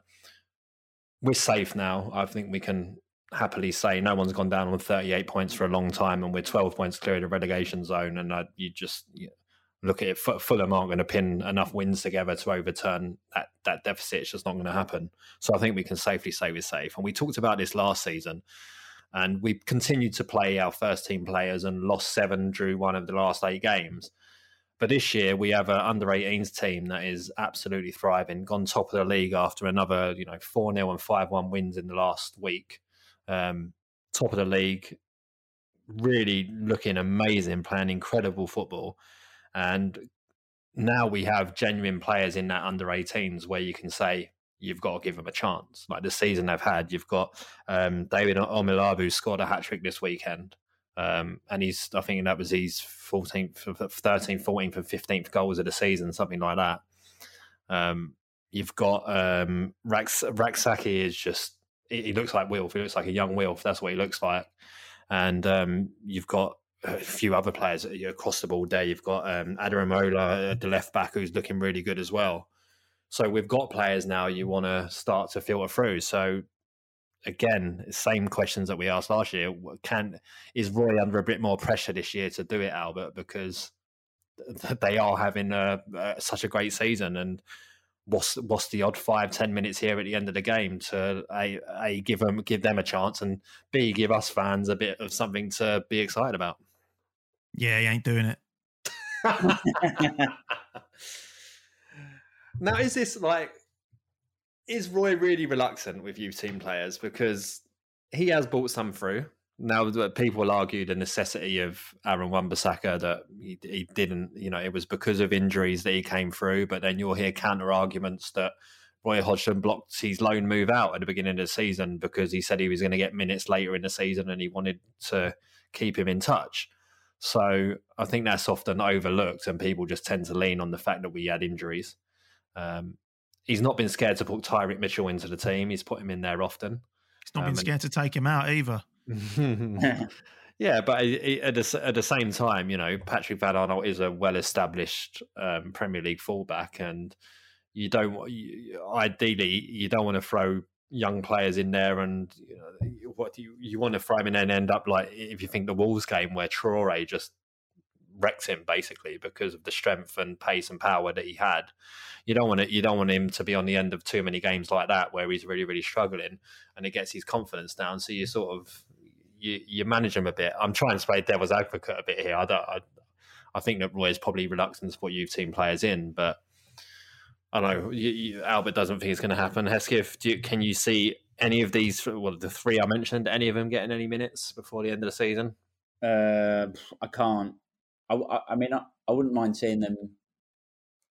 we're safe now. I think we can happily say no one's gone down on 38 points for a long time, and we're 12 points clear of the relegation zone. And you just look at it, Fulham aren't going to pin enough wins together to overturn that that deficit. It's just not going to happen. So I think we can safely say we're safe. And we talked about this last season, and we continued to play our first team players and lost seven, drew one of the last eight games. But this year we have an under 18s team that is absolutely thriving, gone top of the league after another, you know, 4 0 and 5 1 wins in the last week. Um, top of the league, really looking amazing, playing incredible football and now we have genuine players in that under 18s where you can say you've got to give them a chance. Like the season they've had, you've got um, David Omilabu scored a hat trick this weekend. Um, and he's, I think that was his 14th, 13th, 14th, and 15th goals of the season, something like that. Um, you've got um, Rax, Rak-Sakyi is just, he looks like Wilf. He looks like a young Wilf. That's what he looks like. And um, you've got a few other players across the board there. You've got um, Ademola, uh, the left back, who's looking really good as well. So we've got players now you want to start to filter through. So again, same questions that we asked last year. Can is Roy under a bit more pressure this year to do it, Albert? Because they are having a, such a great season, and what's what's the odd five ten minutes here at the end of the game to a, a give them give them a chance, and b give us fans a bit of something to be excited about.
Yeah, he ain't doing it.
now, is this like, is Roy really reluctant with youth team players? Because he has brought some through. Now, people argue the necessity of Aaron Wan-Bissaka that he, he didn't, you know, it was because of injuries that he came through. But then you'll hear counter arguments that Roy Hodgson blocked his loan move out at the beginning of the season because he said he was going to get minutes later in the season and he wanted to keep him in touch. So I think that's often overlooked, and people just tend to lean on the fact that we had injuries. Um, he's not been scared to put Tyrick Mitchell into the team. He's put him in there often.
He's not um, been scared to take him out either.
Yeah, but at the, at the same time, you know, Patrick Van Aanholt is a well-established um, Premier League fullback, and you don't ideally you don't want to throw young players in there, and you know, what you you want to him and end up like if you think the Wolves game where Traore just wrecks him basically because of the strength and pace and power that he had. You don't want it. You don't want him to be on the end of too many games like that where he's really really struggling and it gets his confidence down. So you sort of you you manage him a bit. I'm trying to play devil's advocate a bit here. I don't. I, I think that Roy is probably reluctant to put youth team players in, but I know. You, you, Albert doesn't think it's going to happen. Hesketh, you, can you see any of these? Well, the three I mentioned, any of them getting any minutes before the end of the season?
Uh, I can't. I, I mean, I, I wouldn't mind seeing them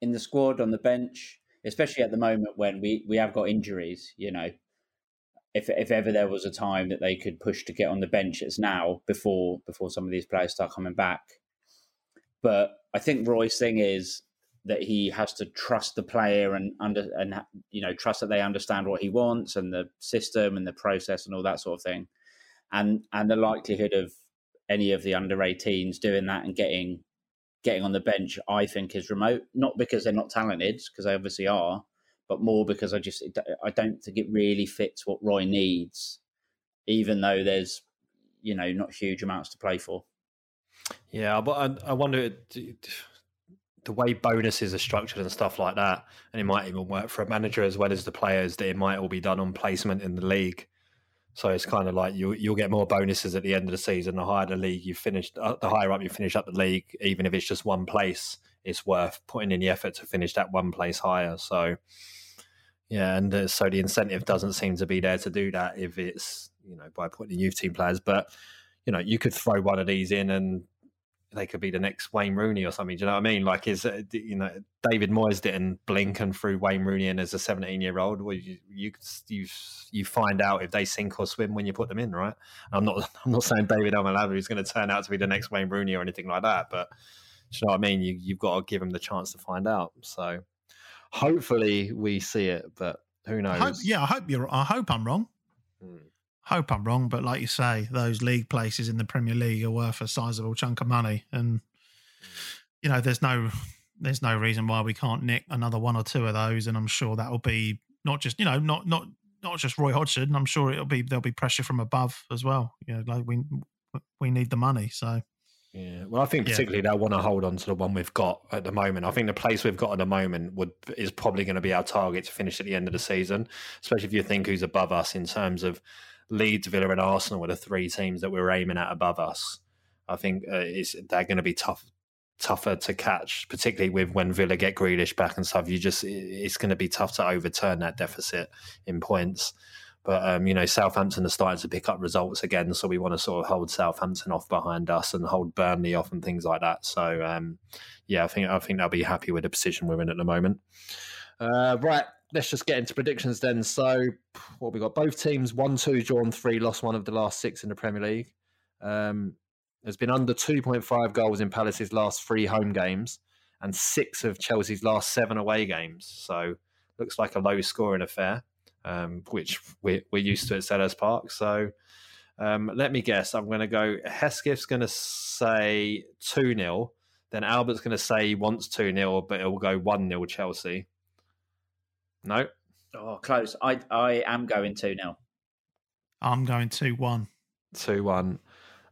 in the squad on the bench, especially at the moment when we, we have got injuries. You know, if if ever there was a time that they could push to get on the bench, it's now before before some of these players start coming back. But I think Roy's thing is that he has to trust the player and under and you know trust that they understand what he wants and the system and the process and all that sort of thing. And and the likelihood of any of the under 18s doing that and getting getting on the bench i think is remote. Not because they're not talented because they obviously are but more because i just i don't think it really fits what roy needs even though there's you know not huge amounts to play for.
Yeah but i, I wonder the way bonuses are structured and stuff like that, and it might even work for a manager as well as the players. That it might all be done on placement in the league. So it's kind of like you you'll get more bonuses at the end of the season. The higher the league you finished, uh, the higher up you finish up the league, even if it's just one place, it's worth putting in the effort to finish that one place higher. So yeah, and uh, so the incentive doesn't seem to be there to do that if it's you know by putting youth team players, but you know you could throw one of these in and they could be the next Wayne Rooney or something. Do you know what I mean? Like, is uh, you know David Moyes didn't blink and threw Wayne Rooney in as a 17 year old. Well, you, you you you find out if they sink or swim when you put them in, right? I'm not I'm not saying David Omilabu is going to turn out to be the next Wayne Rooney or anything like that, but you know what I mean? You you've got to give him the chance to find out. So hopefully we see it, but who knows?
I hope, yeah, I hope you're. I hope I'm wrong. Hmm hope I'm wrong, but like you say, those league places in the Premier League are worth a sizable chunk of money, and you know, there's no there's no reason why we can't nick another one or two of those, and I'm sure that will be not just you know not not not just Roy Hodgson. I'm sure it'll be there'll be pressure from above as well. You know, like we we need the money, so.
Yeah, well, I think particularly yeah. they want to hold on to the one we've got at the moment. I think the place we've got at the moment would is probably going to be our target to finish at the end of the season, especially if you think who's above us in terms of Leeds, Villa, and Arsenal were the three teams that we're aiming at above us. I think uh, they're going to be tough, tougher to catch, particularly with when Villa get Grealish back and stuff. You just it's going to be tough to overturn that deficit in points. But um, you know, Southampton are starting to pick up results again, so we want to sort of hold Southampton off behind us and hold Burnley off and things like that. So um, yeah, I think I think they'll be happy with the position we're in at the moment. Uh, right, let's just get into predictions then. So, what we got? Both teams one, two, drawn three, lost one of the last six in the Premier League. Um, there's been under 2.5 goals in Palace's last three home games and six of Chelsea's last seven away games. So, looks like a low scoring affair, um, which we're, we're, used to at Selhurst Park. So, um, let me guess. I'm going to go. Hesketh's going to say 2 0. Then Albert's going to say he wants 2 0, but it will go 1 0 Chelsea. No.
Oh, close. I I am going 2 0.
I'm going 2 1.
2 1.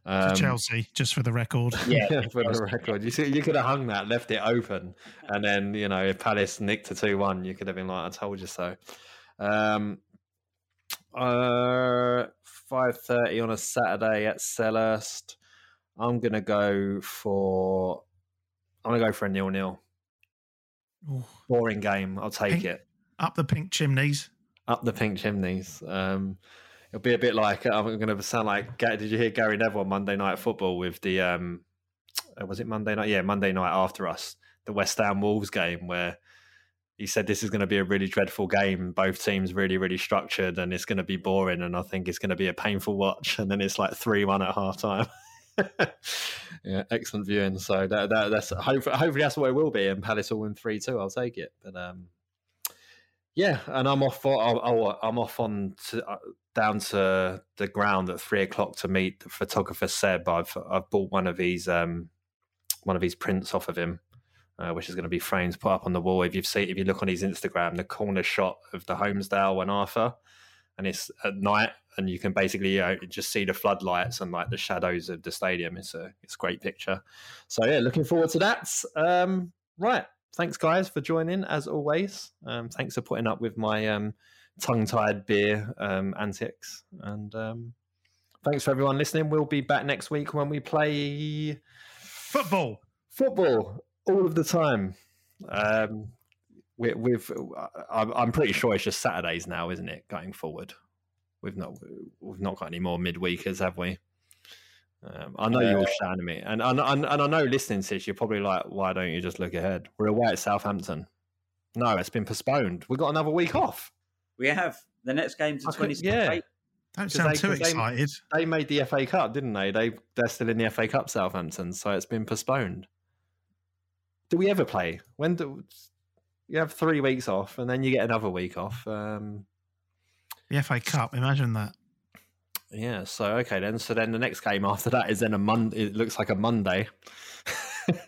Um, to Chelsea, just for the record.
Yeah,
for the record. You see, you could have hung that, left it open, and then you know if Palace nicked to two one, you could have been like, "I told you so." Um, uh, five thirty on a Saturday at Selhurst. I'm gonna go for. I'm gonna go for a nil nil. Boring game. I'll take it.
Up the pink chimneys.
Up the pink chimneys. Um, it'll be a bit like I'm going to sound like. Did you hear Gary Neville on Monday Night Football with the? Um, uh, was it Monday night? Yeah, Monday night after us, the West Ham Wolves game where he said this is going to be a really dreadful game. Both teams really, really structured, and it's going to be boring. And I think it's going to be a painful watch. And then it's like three one at half time. yeah, excellent viewing. So that, that, that's hopefully, hopefully that's what it will be. And Palace will win three two. I'll take it. But um, yeah, and I'm off for. i am off on to, uh, down to the ground at three o'clock to meet the photographer Seb. I've I've bought one of his um, one of his prints off of him, uh, which is going to be framed put up on the wall. If you've seen, if you look on his Instagram, the corner shot of the Holmesdale and Arthur, and it's at night, and you can basically you know, just see the floodlights and like the shadows of the stadium. It's a it's a great picture. So yeah, looking forward to that. Um, right, thanks guys for joining as always. Um, thanks for putting up with my um, tongue-tied beer um, antics, and um, thanks for everyone listening. We'll be back next week when we play
football.
Football all of the time. Um, we, we've, I'm, I'm pretty sure it's just Saturdays now, isn't it? Going forward, we've not we've not got any more midweekers, have we? Um, I know you're all shouting at me, and, and and and I know listening to this, you're probably like, "Why don't you just look ahead?" We're away at Southampton. No, it's been postponed. We've got another week off.
We have the next game's the
I could-
twenty sixth.
yeah.
Don't
'Cause
sound
they-
too
'cause they-
excited.
They made the FA Cup, didn't they? They they're still in the FA Cup, Southampton, so it's been postponed. Do we ever play? When do you have three weeks off and then you get another week off? Um,
The FA Cup. Imagine that.
Yeah. So okay then. So then the next game after that is then a Monday. It looks like a Monday.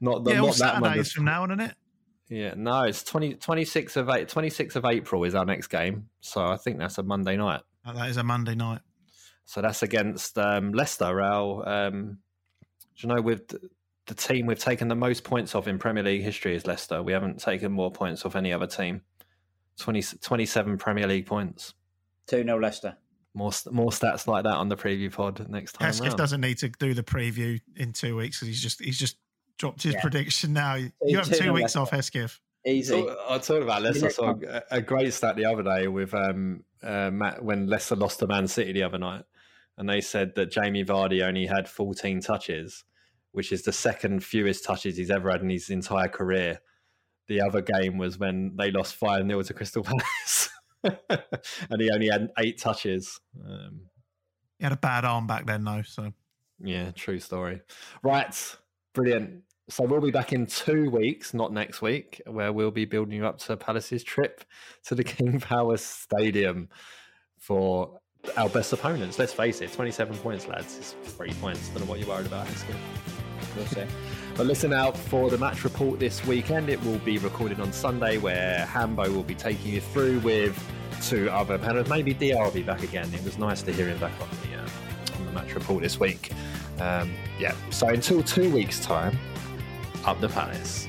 not the,
yeah, all
not that Monday.
Saturdays from now on, isn't it?
Yeah, no, it's 20, 26th of eight, 26th of April is our next game. So I think that's a Monday night.
Oh, that is a Monday night.
So that's against um, Leicester. Our, um, do you know, with the, the team we've taken the most points off in Premier League history is Leicester. We haven't taken more points off any other team. 20, 27 Premier League points.
Two 0 Leicester.
More more stats like that on the preview pod next time.
Hesketh doesn't need to do the preview in two weeks because he's just he's just dropped his
Yeah.
prediction now. You have
two
two weeks off,
Leicester.
Hesketh.
Easy.
So, I talked about Leicester. I saw a, a great stat the other day with um, uh, Matt when Leicester lost to Man City the other night, and they said that Jamie Vardy only had 14 touches, which is the second fewest touches he's ever had in his entire career. The other game was when they lost 5 0 to Crystal Palace, and he only had eight touches. Um,
He had a bad arm back then, though. So
yeah, true story. Right, brilliant. So we'll be back in two weeks, not next week, where we'll be building you up to Palace's trip to the King Power Stadium for our best opponents. Let's face it, 27 points, lads. It's three points. Don't know what you're worried about.
We'll see.
But listen out for the match report this weekend. It will be recorded on Sunday, where Hambo will be taking you through with two other panels. Maybe DR will be back again. It was nice to hear him back on the uh, on the match report this week. Um, yeah. So until two weeks' time, up the Palace.